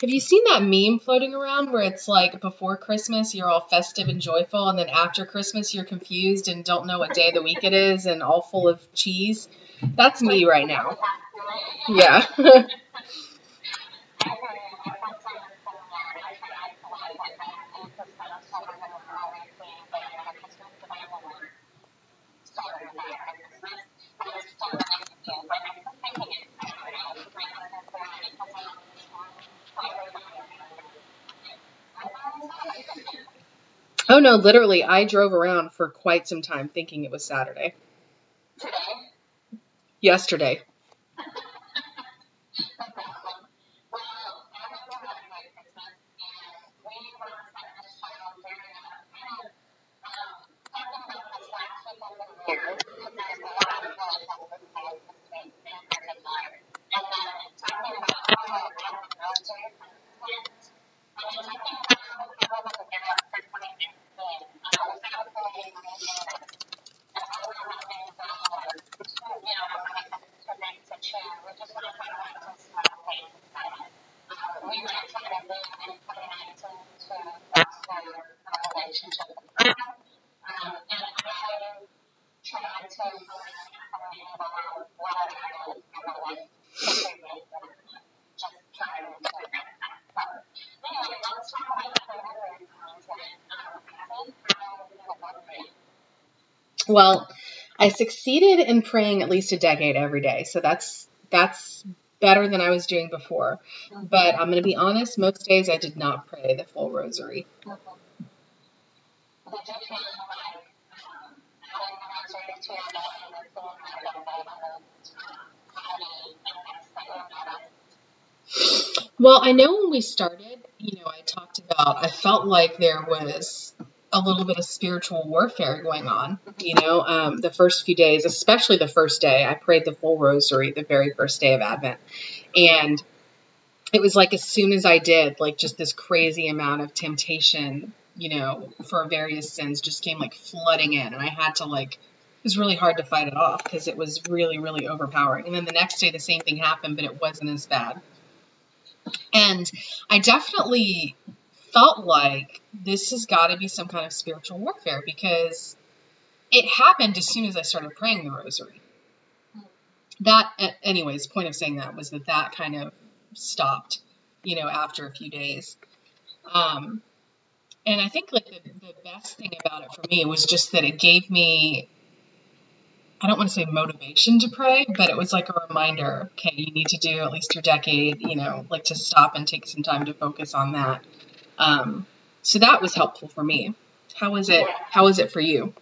Have you seen that meme floating around where it's like before Christmas you're all festive and joyful, and then after Christmas you're confused and don't know what day of the week it is and all full of cheese? That's me right now. Yeah. Oh no, literally, I drove around for quite some time thinking it was Saturday. Today? Yesterday. Well, I succeeded in praying at least a decade every day, so that's that's better than I was doing before. But I'm going to be honest, most days I did not pray the full rosary. Well, I know when we started, you know, I talked about I felt like there was a little bit of spiritual warfare going on. You know, um, the first few days, especially the first day, I prayed the full rosary the very first day of Advent. And it was like as soon as I did, like just this crazy amount of temptation, you know, for various sins just came like flooding in. And I had to like, it was really hard to fight it off because it was really, really overpowering. And then the next day, the same thing happened, but it wasn't as bad. And I definitely felt like this has got to be some kind of spiritual warfare because it happened as soon as I started praying the rosary. That, anyways, point of saying that was that that kind of stopped, you know, after a few days. Um, and I think like the, the best thing about it for me was just that it gave me I don't want to say motivation to pray, but it was like a reminder, okay, you need to do at least your decade, you know, like to stop and take some time to focus on that. Um, so that was helpful for me. How was it? How was it for you?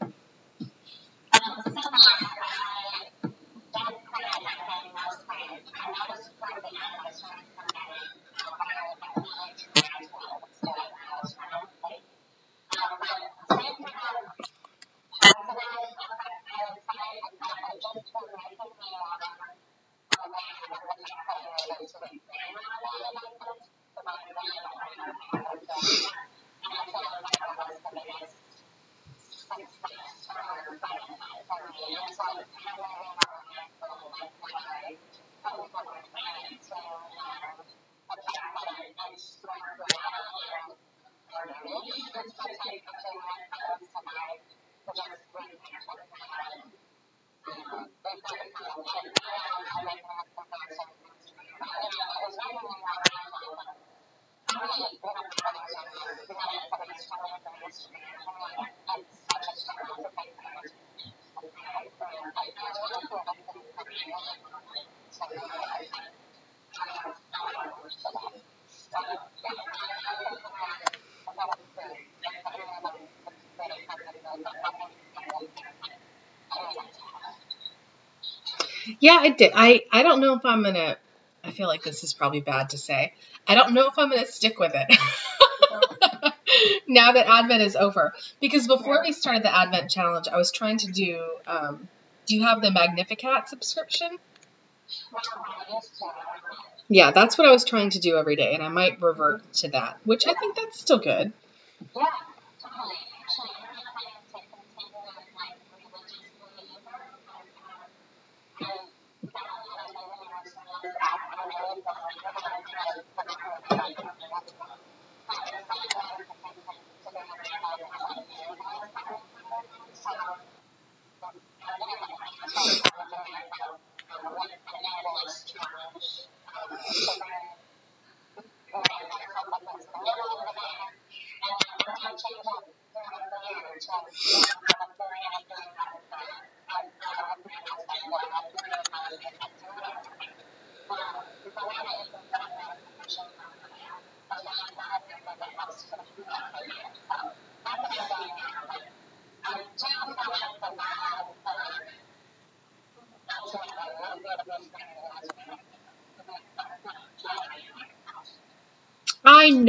Yeah, I did. I I don't know if I'm gonna. I feel like this is probably bad to say. I don't know if I'm gonna stick with it. now that Advent is over, because before we started the Advent challenge, I was trying to do. Um, do you have the Magnificat subscription? Yeah, that's what I was trying to do every day, and I might revert to that, which I think that's still good. Yeah, I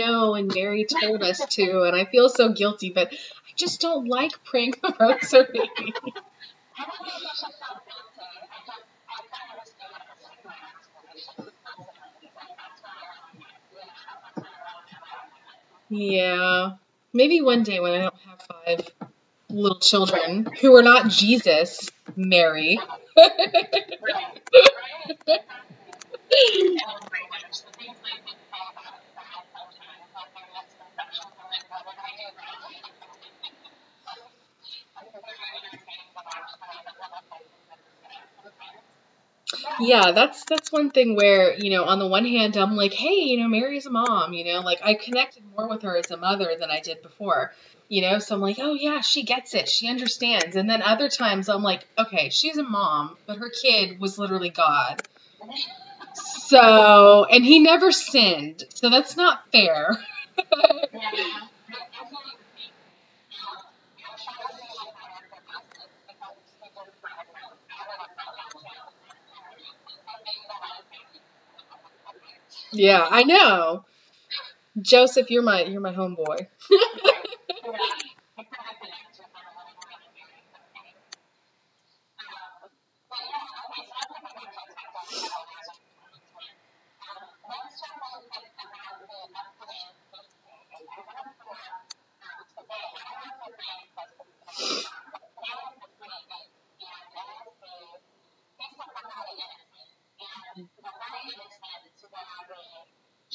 know, and Mary told us to, and I feel so guilty, but I just don't like praying the rosary. yeah. Maybe one day when I don't have five little children who are not Jesus, Mary. Yeah, that's that's one thing where, you know, on the one hand I'm like, hey, you know, Mary's a mom, you know, like I connected more with her as a mother than I did before. You know, so I'm like, oh yeah, she gets it. She understands. And then other times I'm like, okay, she's a mom, but her kid was literally God. So, and he never sinned. So that's not fair. yeah, I know. Joseph, you're my you're my homeboy.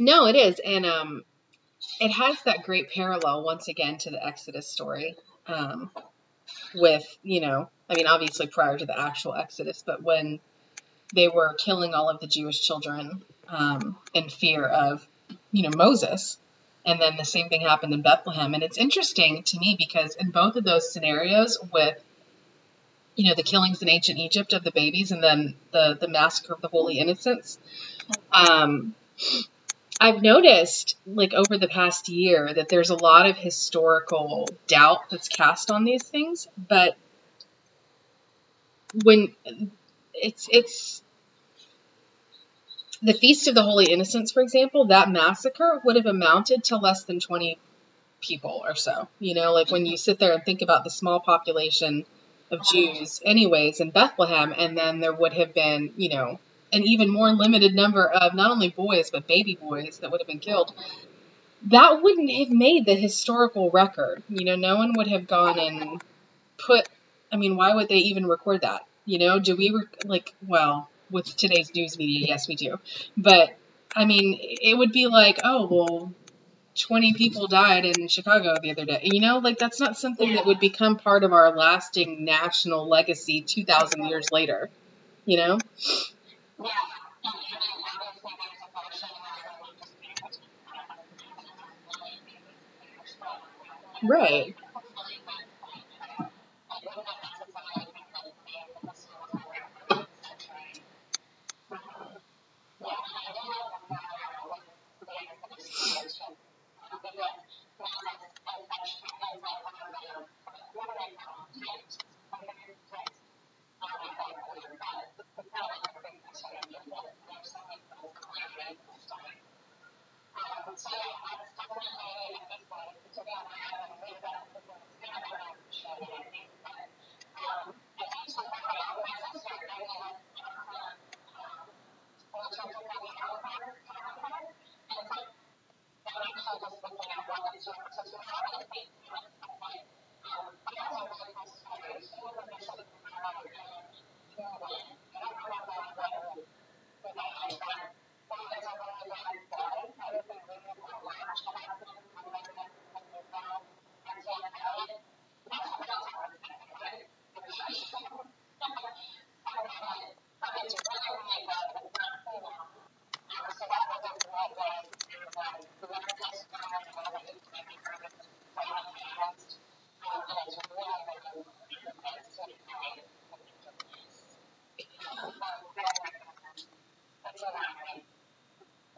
No, it is, and um, it has that great parallel once again to the Exodus story. Um, with you know, I mean, obviously prior to the actual Exodus, but when they were killing all of the Jewish children um, in fear of you know Moses, and then the same thing happened in Bethlehem, and it's interesting to me because in both of those scenarios, with you know the killings in ancient Egypt of the babies, and then the the massacre of the holy innocents. Um, I've noticed, like over the past year, that there's a lot of historical doubt that's cast on these things. But when it's it's the Feast of the Holy Innocents, for example, that massacre would have amounted to less than 20 people or so. You know, like when you sit there and think about the small population of Jews, anyways, in Bethlehem, and then there would have been, you know, an even more limited number of not only boys but baby boys that would have been killed that wouldn't have made the historical record you know no one would have gone and put i mean why would they even record that you know do we rec- like well with today's news media yes we do but i mean it would be like oh well 20 people died in Chicago the other day. You know, like that's not something that would become part of our lasting national legacy 2,000 years later. You know? Yeah. Right.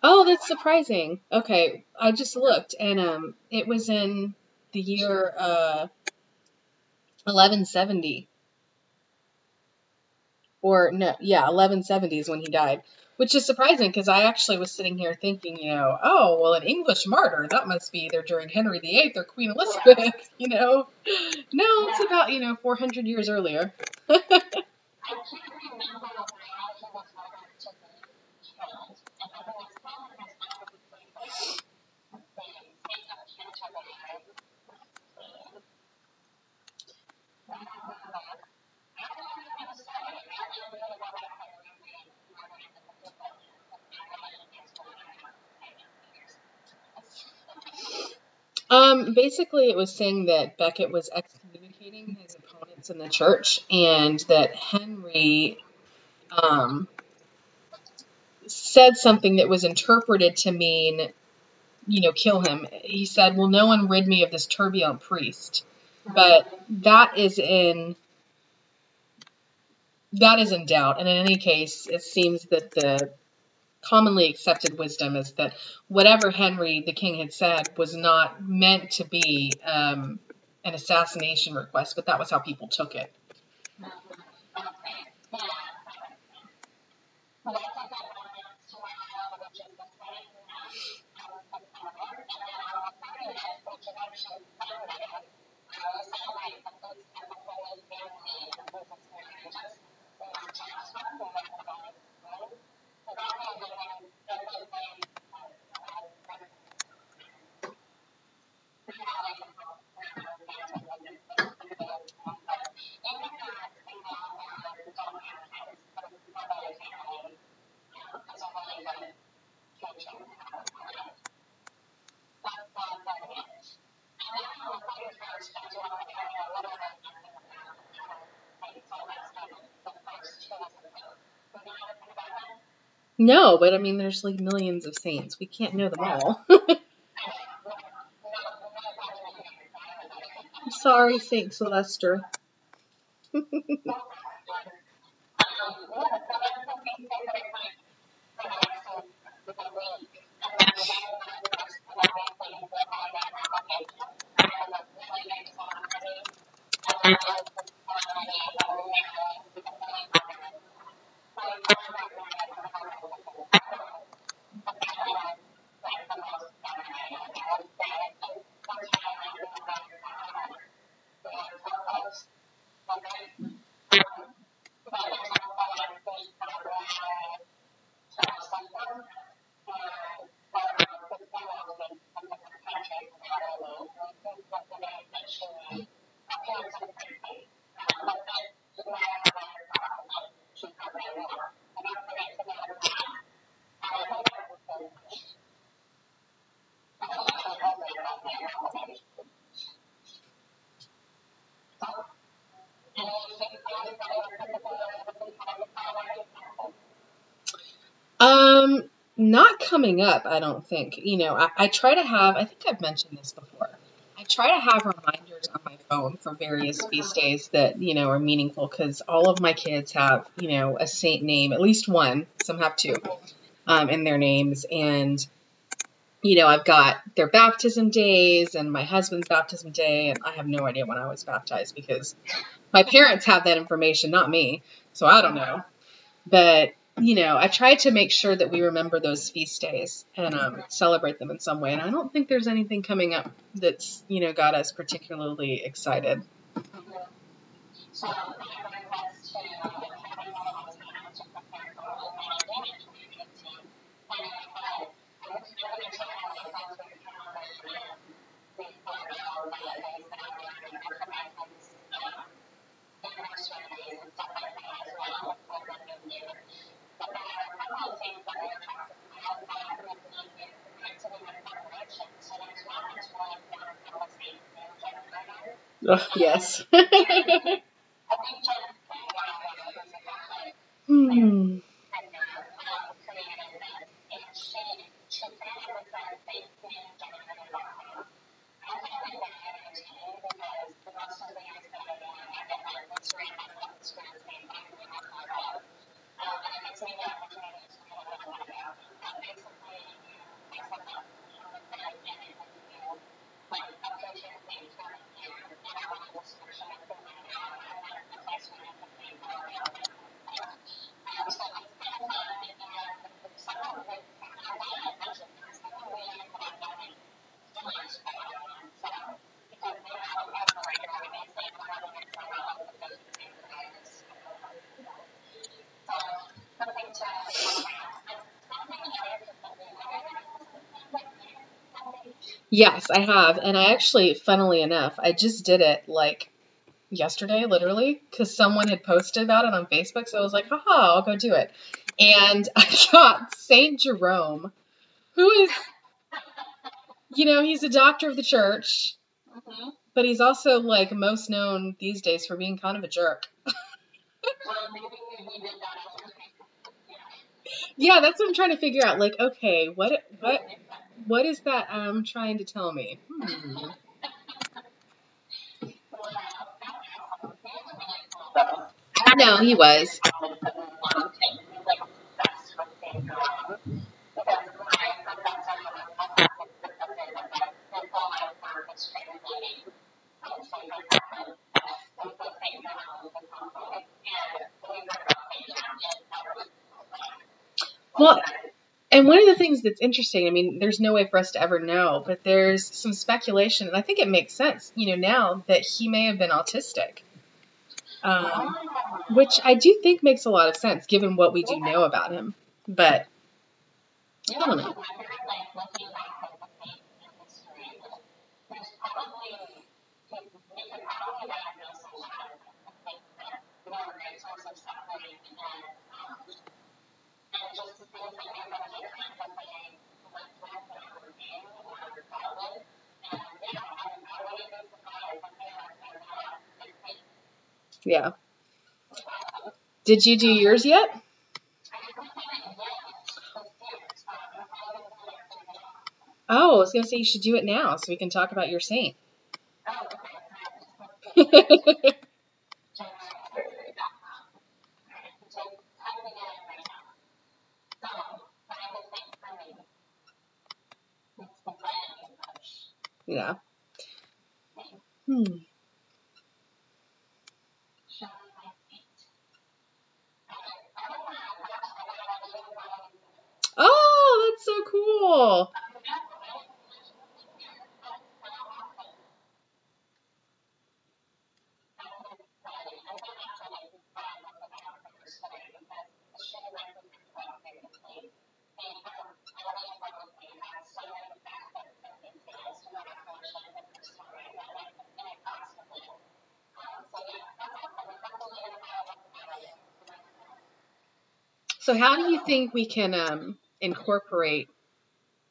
Oh, that's surprising. Okay, I just looked and um it was in the year uh 1170 or no, yeah, 1170 is when he died. Which is surprising because I actually was sitting here thinking, you know, oh, well, an English martyr, that must be either during Henry VIII or Queen Elizabeth, you know. No, it's about, you know, 400 years earlier. Um, basically, it was saying that Becket was excommunicating his opponents in the church, and that Henry um, said something that was interpreted to mean, you know, kill him. He said, "Will no one rid me of this turbulent priest?" But that is in that is in doubt, and in any case, it seems that the commonly accepted wisdom is that whatever Henry the king had said was not meant to be um, an assassination request, but that was how people took it. No, but I mean, there's like millions of saints. We can't know them all. I'm Sorry, Saint Sylvester. coming up, I don't think. You know, I, I try to have, I think I've mentioned this before. I try to have reminders on my phone for various feast days that, you know, are meaningful because all of my kids have, you know, a saint name, at least one, some have two, um, in their names. And, you know, I've got their baptism days and my husband's baptism day, and I have no idea when I was baptized because my parents have that information, not me. So I don't know. But you know, I try to make sure that we remember those feast days and um, celebrate them in some way. And I don't think there's anything coming up that's, you know, got us particularly excited. So, yes. hmm. Yes, I have. And I actually, funnily enough, I just did it like yesterday, literally, because someone had posted about it on Facebook. So I was like, haha, I'll go do it. And I got St. Jerome, who is, you know, he's a doctor of the church, Mm-hmm. but he's also like most known these days for being kind of a jerk. Well, maybe he did that. yeah, that's what I'm trying to figure out. Like, okay, what, what, what is that um trying to tell me? Hmm. He was. Well, and one of the things that's interesting, I mean, there's no way for us to ever know, but there's some speculation, and I think it makes sense, you know, now that he may have been autistic. Um, which I do think makes a lot of sense given what we do know about him. But I don't know. Yeah. Did you do yours yet? Oh, I was gonna say you should do it now so we can talk about your saint. yeah. Hmm. Oh, that's so cool. So how do you think we can um, incorporate,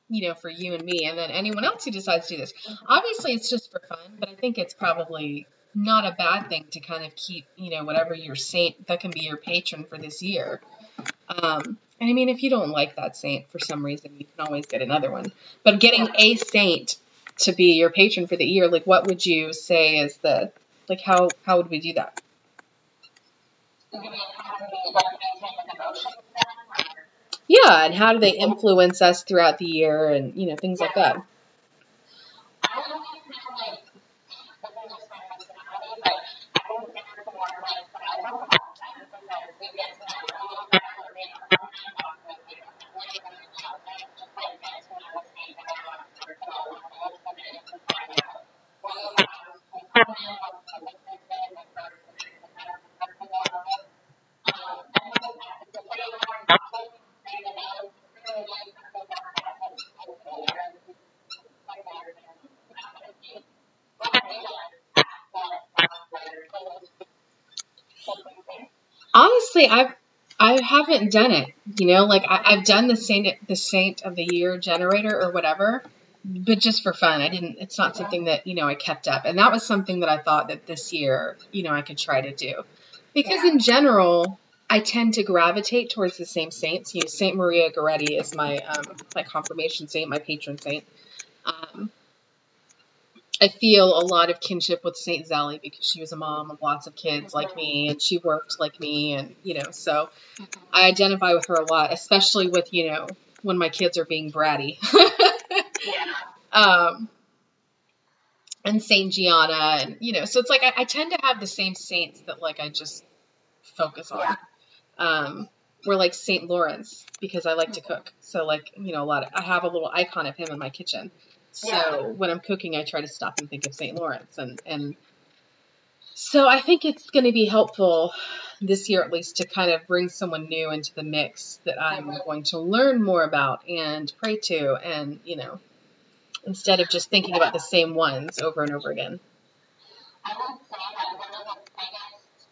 you know, for you and me, and then anyone else who decides to do this? Obviously, it's just for fun, but I think it's probably not a bad thing to kind of keep, you know, whatever your saint that can be your patron for this year. Um, and I mean, if you don't like that saint for some reason, you can always get another one. But getting a saint to be your patron for the year, like what would you say is the like how how would we do that? You mean how do we like maintain the devotion to them? Or, Yeah, and how do they influence us throughout the year and you know things like that. I don't think that like this is just my personality, but I think it's more like when I talk about them because we get to know them a little better, they don't know me about them, they don't know me, they don't know me, just like that's when I was saying about personal levels, and then you have Honestly, I've I haven't done it. You know, like I, I've done the saint the saint of the year generator or whatever, but just for fun. I didn't. It's not something that you know I kept up, and that was something that I thought that this year you know I could try to do, because in general. I tend to gravitate towards the same saints. You know, Saint Maria Goretti is my um, my confirmation saint, my patron saint. Um, I feel a lot of kinship with Saint Zélie because she was a mom of lots of kids like me, and she worked like me, and you know, so I identify with her a lot, especially with you know when my kids are being bratty. Yeah. um, and Saint Gianna, and you know, so it's like I, I tend to have the same saints that like I just focus on. Yeah. Um, we're like Saint Lawrence because I like to cook, so like you know a lot. Of, I have a little icon of him in my kitchen. So Yeah. when I'm cooking, I try to stop and think of Saint Lawrence, and and so I think it's going to be helpful this year at least to kind of bring someone new into the mix that I'm going to learn more about and pray to, and you know, instead of just thinking about the same ones over and over again. I would say that one of the biggest,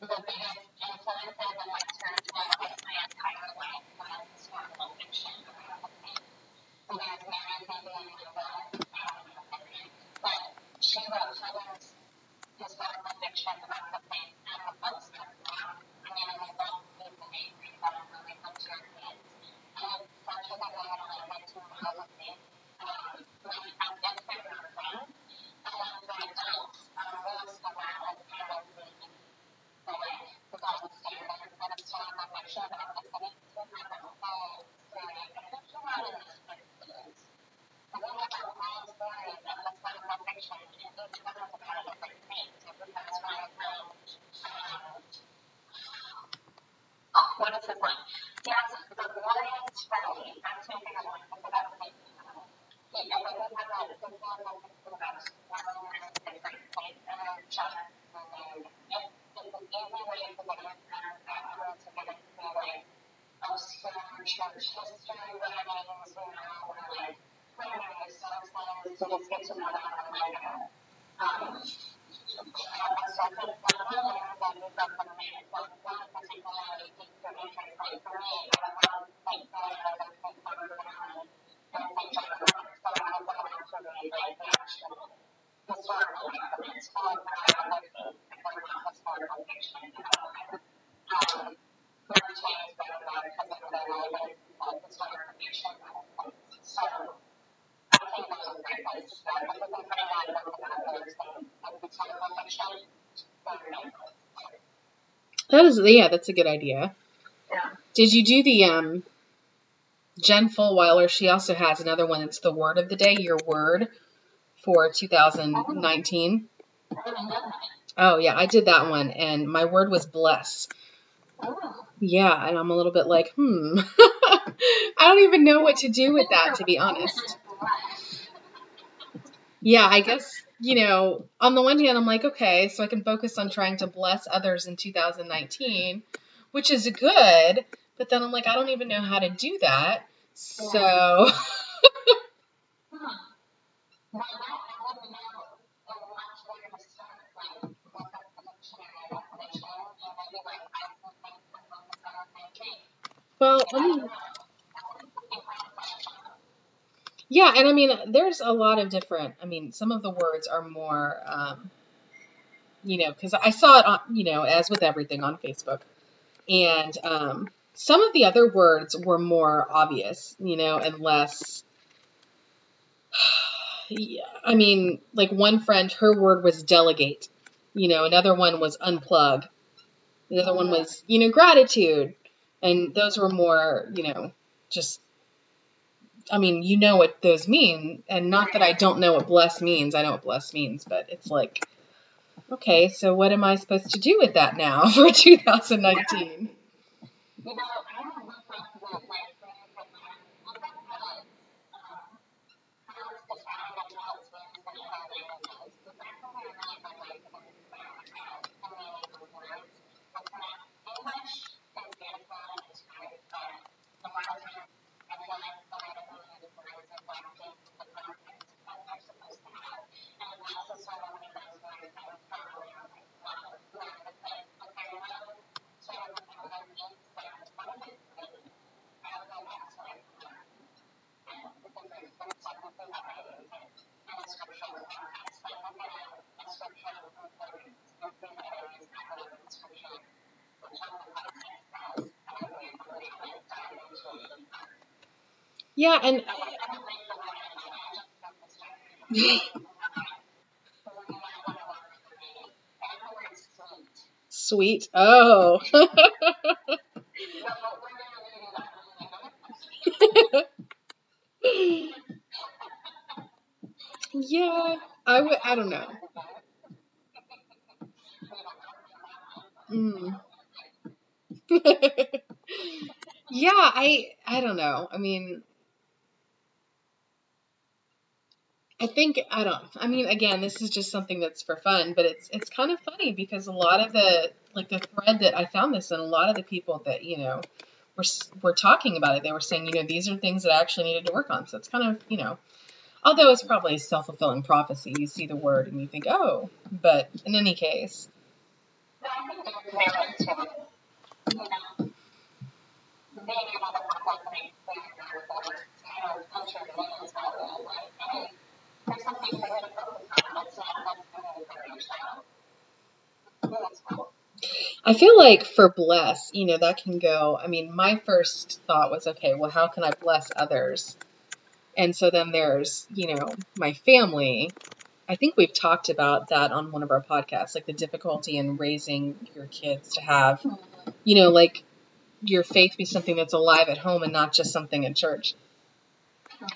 the biggest That is, yeah, that's a good idea. Yeah. Did you do the um? Jen Fulwiler, she also has another one. It's the word of the day, your word for 2019. I didn't know that. Oh yeah, I did that one, and my word was bless. Oh. Yeah, and I'm a little bit like, hmm, I don't even know what to do with that, to be honest. Yeah, I guess, you know, on the one hand, I'm like, okay, so I can focus on trying to bless others in 2019, which is good, but then I'm like, I don't even know how to do that. So. Well, let me, don't know. That would be fun. Yeah, and I mean, there's a lot of different, I mean, some of the words are more, um, you know, because I saw it on, you know, as with everything on Facebook. And um, some of the other words were more obvious, you know, and less. Yeah, I mean, like one friend, her word was delegate. You know, another one was unplug. The other one was, you know, gratitude. And those were more, you know, just I mean, you know what those mean, and not that I don't know what bless means. I know what bless means, but it's like, okay, so what am I supposed to do with that now for 2019? You know, I don't look like the like look at the um how it's defined and how it's used and how it is. The fact that we're not the way to understand the meaning of words. It's not English is beautiful and it's great, but a lot of times I feel like the way that we use words is lacking the context that they're supposed to have. And bless is sort of one of those words that is probably on like wow, learn to put okay, well, sort of what that means, but what does it mean? I don't know that's what I learned. And because there's been technically that way in in a scriptural context, like look at a, a scriptural concordance and see that it is that word in scripture, which on the context says, I don't know, English would dive into it deeper. Yeah, and I like, I don't like the word imagine from the scripture. But when you want to work for me, and the and sweet. Oh. Yeah, I would. I don't know. Mm. yeah, I. I don't know. I mean, think I don't. I mean, again, this is just something that's for fun, but it's it's kind of funny because a lot of the like the thread that I found this in, a lot of the people that you know were were talking about it. They were saying, you know, these are things that I actually needed to work on. So it's kind of you know, although it's probably a self fulfilling prophecy. You see the word and you think, oh, but in any case, But I think there's merit to it. You know, being able to incorporate their or kind of enter it in as well. Like, hey, there's something for you to focus on. Let's not let's do it for yourself. That's cool. I feel like for bless, you know, that can go. I mean, my first thought was, okay, well, how can I bless others? And so then there's, you know, my family. I think we've talked about that on one of our podcasts, like the difficulty in raising your kids to have, you know, like your faith be something that's alive at home and not just something in church.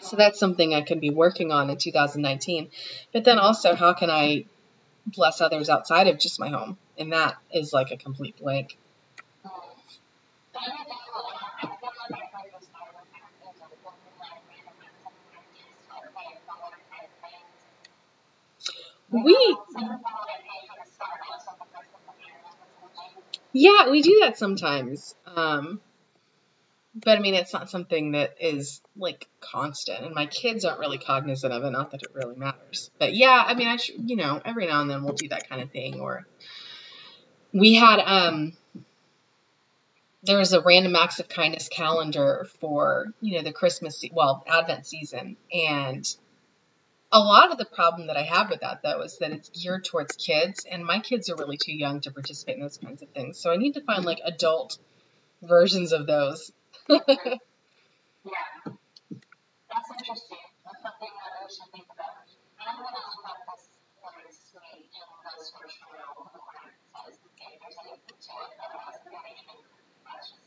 So that's something I could be working on in 2019. But then also, how can I bless others outside of just my home? And that is like a complete blank. We. Yeah, we do that sometimes. Um, but I mean, it's not something that is like constant, and my kids aren't really cognizant of it. Not that it really matters, but yeah, I mean, I sh- you know, every now and then we'll do that kind of thing. Or we had um, there was a random acts of kindness calendar for you know the Christmas, well, Advent season, and a lot of the problem that I have with that though is that it's geared towards kids, and my kids are really too young to participate in those kinds of things. So I need to find like adult versions of those. Yeah. That's interesting. That's something that I should think about. And I'm gonna look up this word sweet in the scriptural requirement says and see if there's anything to it. Otherwise, I'm gonna even questions.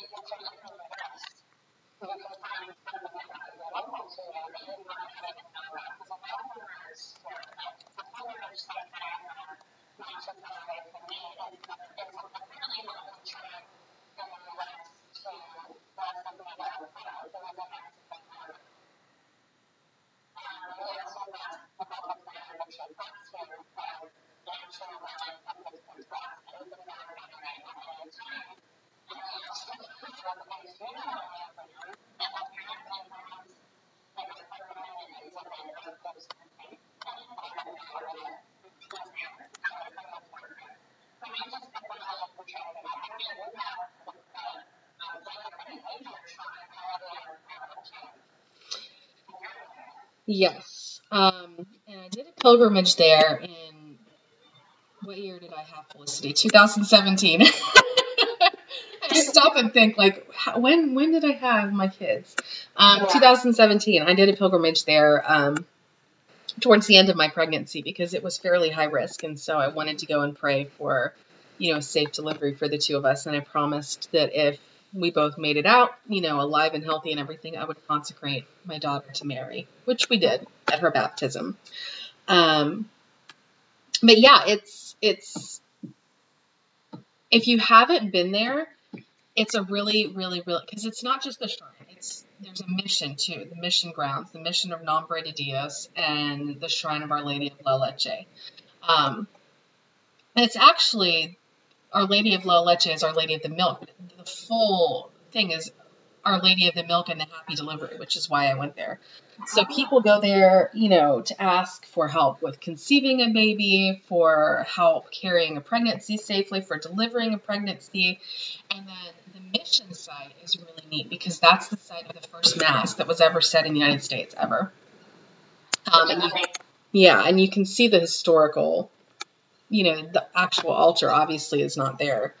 you from the rest. You can find something about your life that you Yes. Um, and I did a pilgrimage there in what year did I have Felicity? 2017. I stop and think like how, when when did I have my kids? Um, Yeah. 2017. I did a pilgrimage there um, towards the end of my pregnancy because it was fairly high risk, and so I wanted to go and pray for you know safe delivery for the two of us, and I promised that if we both made it out, you know, alive and healthy and everything, I would consecrate my daughter to Mary, which we did at her baptism. Um, but yeah, it's it's if you haven't been there, it's a really, really, really because it's not just the shrine. It's there's a mission too, the mission grounds, the mission of Nombre de Dios, and the shrine of Our Lady of La Leche. Um, and it's actually Our Lady of La Leche is Our Lady of the Milk. The full thing is Our Lady of the Milk and the Happy Delivery, which is why I went there. So people go there, you know, to ask for help with conceiving a baby, for help carrying a pregnancy safely, for delivering a pregnancy. And then the mission site is really neat because that's the site of the first mass that was ever said in the United States ever. Um, and you, yeah, and you can see the historical, you know, the actual altar obviously is not there.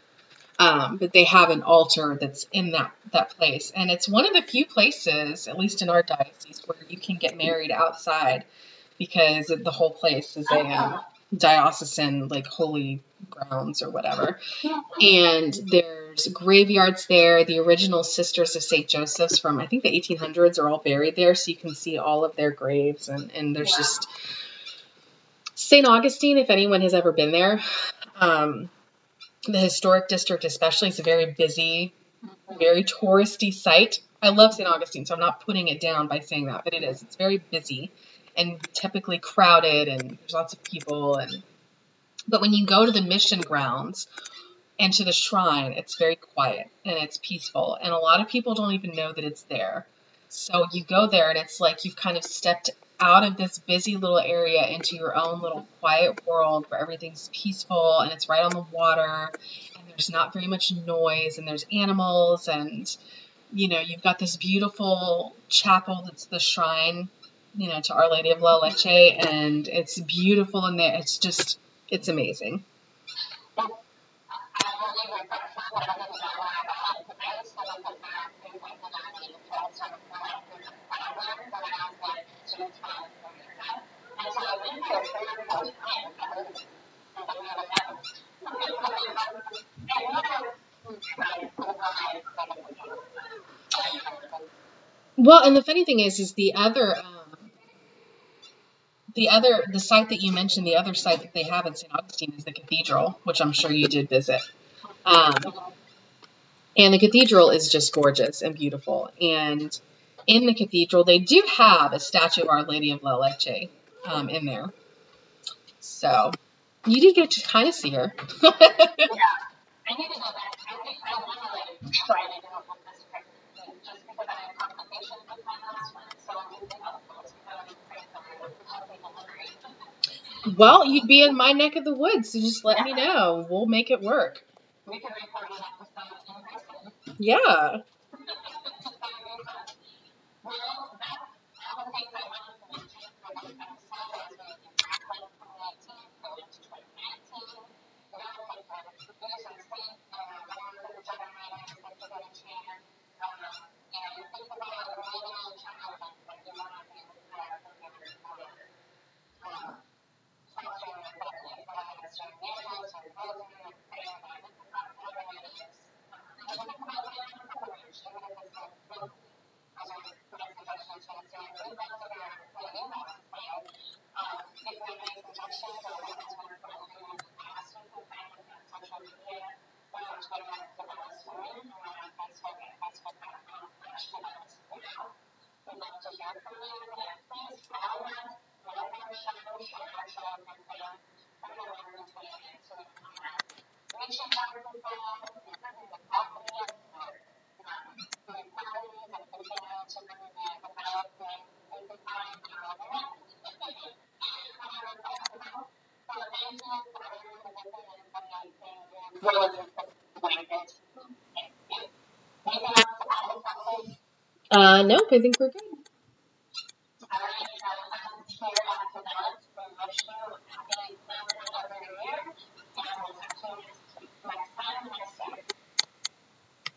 Um, but they have an altar that's in that that place, and it's one of the few places, at least in our diocese, where you can get married outside, because the whole place is a um, diocesan like holy grounds or whatever. And there's graveyards there. The original Sisters of St. Joseph's from I think the 1800s are all buried there, so you can see all of their graves. And and there's Wow. just St. Augustine, if anyone has ever been there. Um, the historic district, especially, is a very busy, very touristy site. I love St. Augustine, so I'm not putting it down by saying that, but it is. It's very busy and typically crowded, and there's lots of people. And but when you go to the mission grounds and to the shrine, it's very quiet and it's peaceful, and a lot of people don't even know that it's there. So you go there, and it's like you've kind of stepped out of this busy little area into your own little quiet world where everything's peaceful and it's right on the water and there's not very much noise and there's animals and you know you've got this beautiful chapel that's the shrine you know to our lady of la leche and it's beautiful in there. It's just it's amazing well and the funny thing is is the other um, the other the site that you mentioned the other site that they have in st augustine is the cathedral which i'm sure you did visit um, And the cathedral is just gorgeous and beautiful. And in the cathedral, they do have a statue of Our Lady of La Leche um, in there. So you did get to kind of see her. Yeah. I need to go back. I think I want to like try to do it with this pregnancy just because I had complications with my last one. So I'm thinking of those kind of pray for healthy delivery. well, you'd be in my neck of the woods, so just let me know. We'll make it work. We can record an episode in person. Yeah. Well, that all the things I wanted to mention for this episode as we back like 2018, go into 2019. Now like the use of sync and one for the generators, like to get a chance. Um, and think about maybe challenges that you want to do with that for your daughter. Um, fostering your family, whether it's your animals or children or family, whatever it is. Um, and think about it in courage, even if it's like locally. As our presentation said, we'd love to hear what you want to say. Um, if you have any suggestions or what has been going on in the past, you can find us on social media or on Twitter at Development Women or on Facebook at facebook.com slash Development Now. We'd love to hear from you and please follow us, like our show, share our show with your friends, everyone in 2019. Um, reaching out to people, improving the quality of our um, the qualities and continuing to really be a development and define our work. So thank you for everyone listening in 2019. We're looking forward to this. Anything else to add? Something? Uh, nope, I think we're good.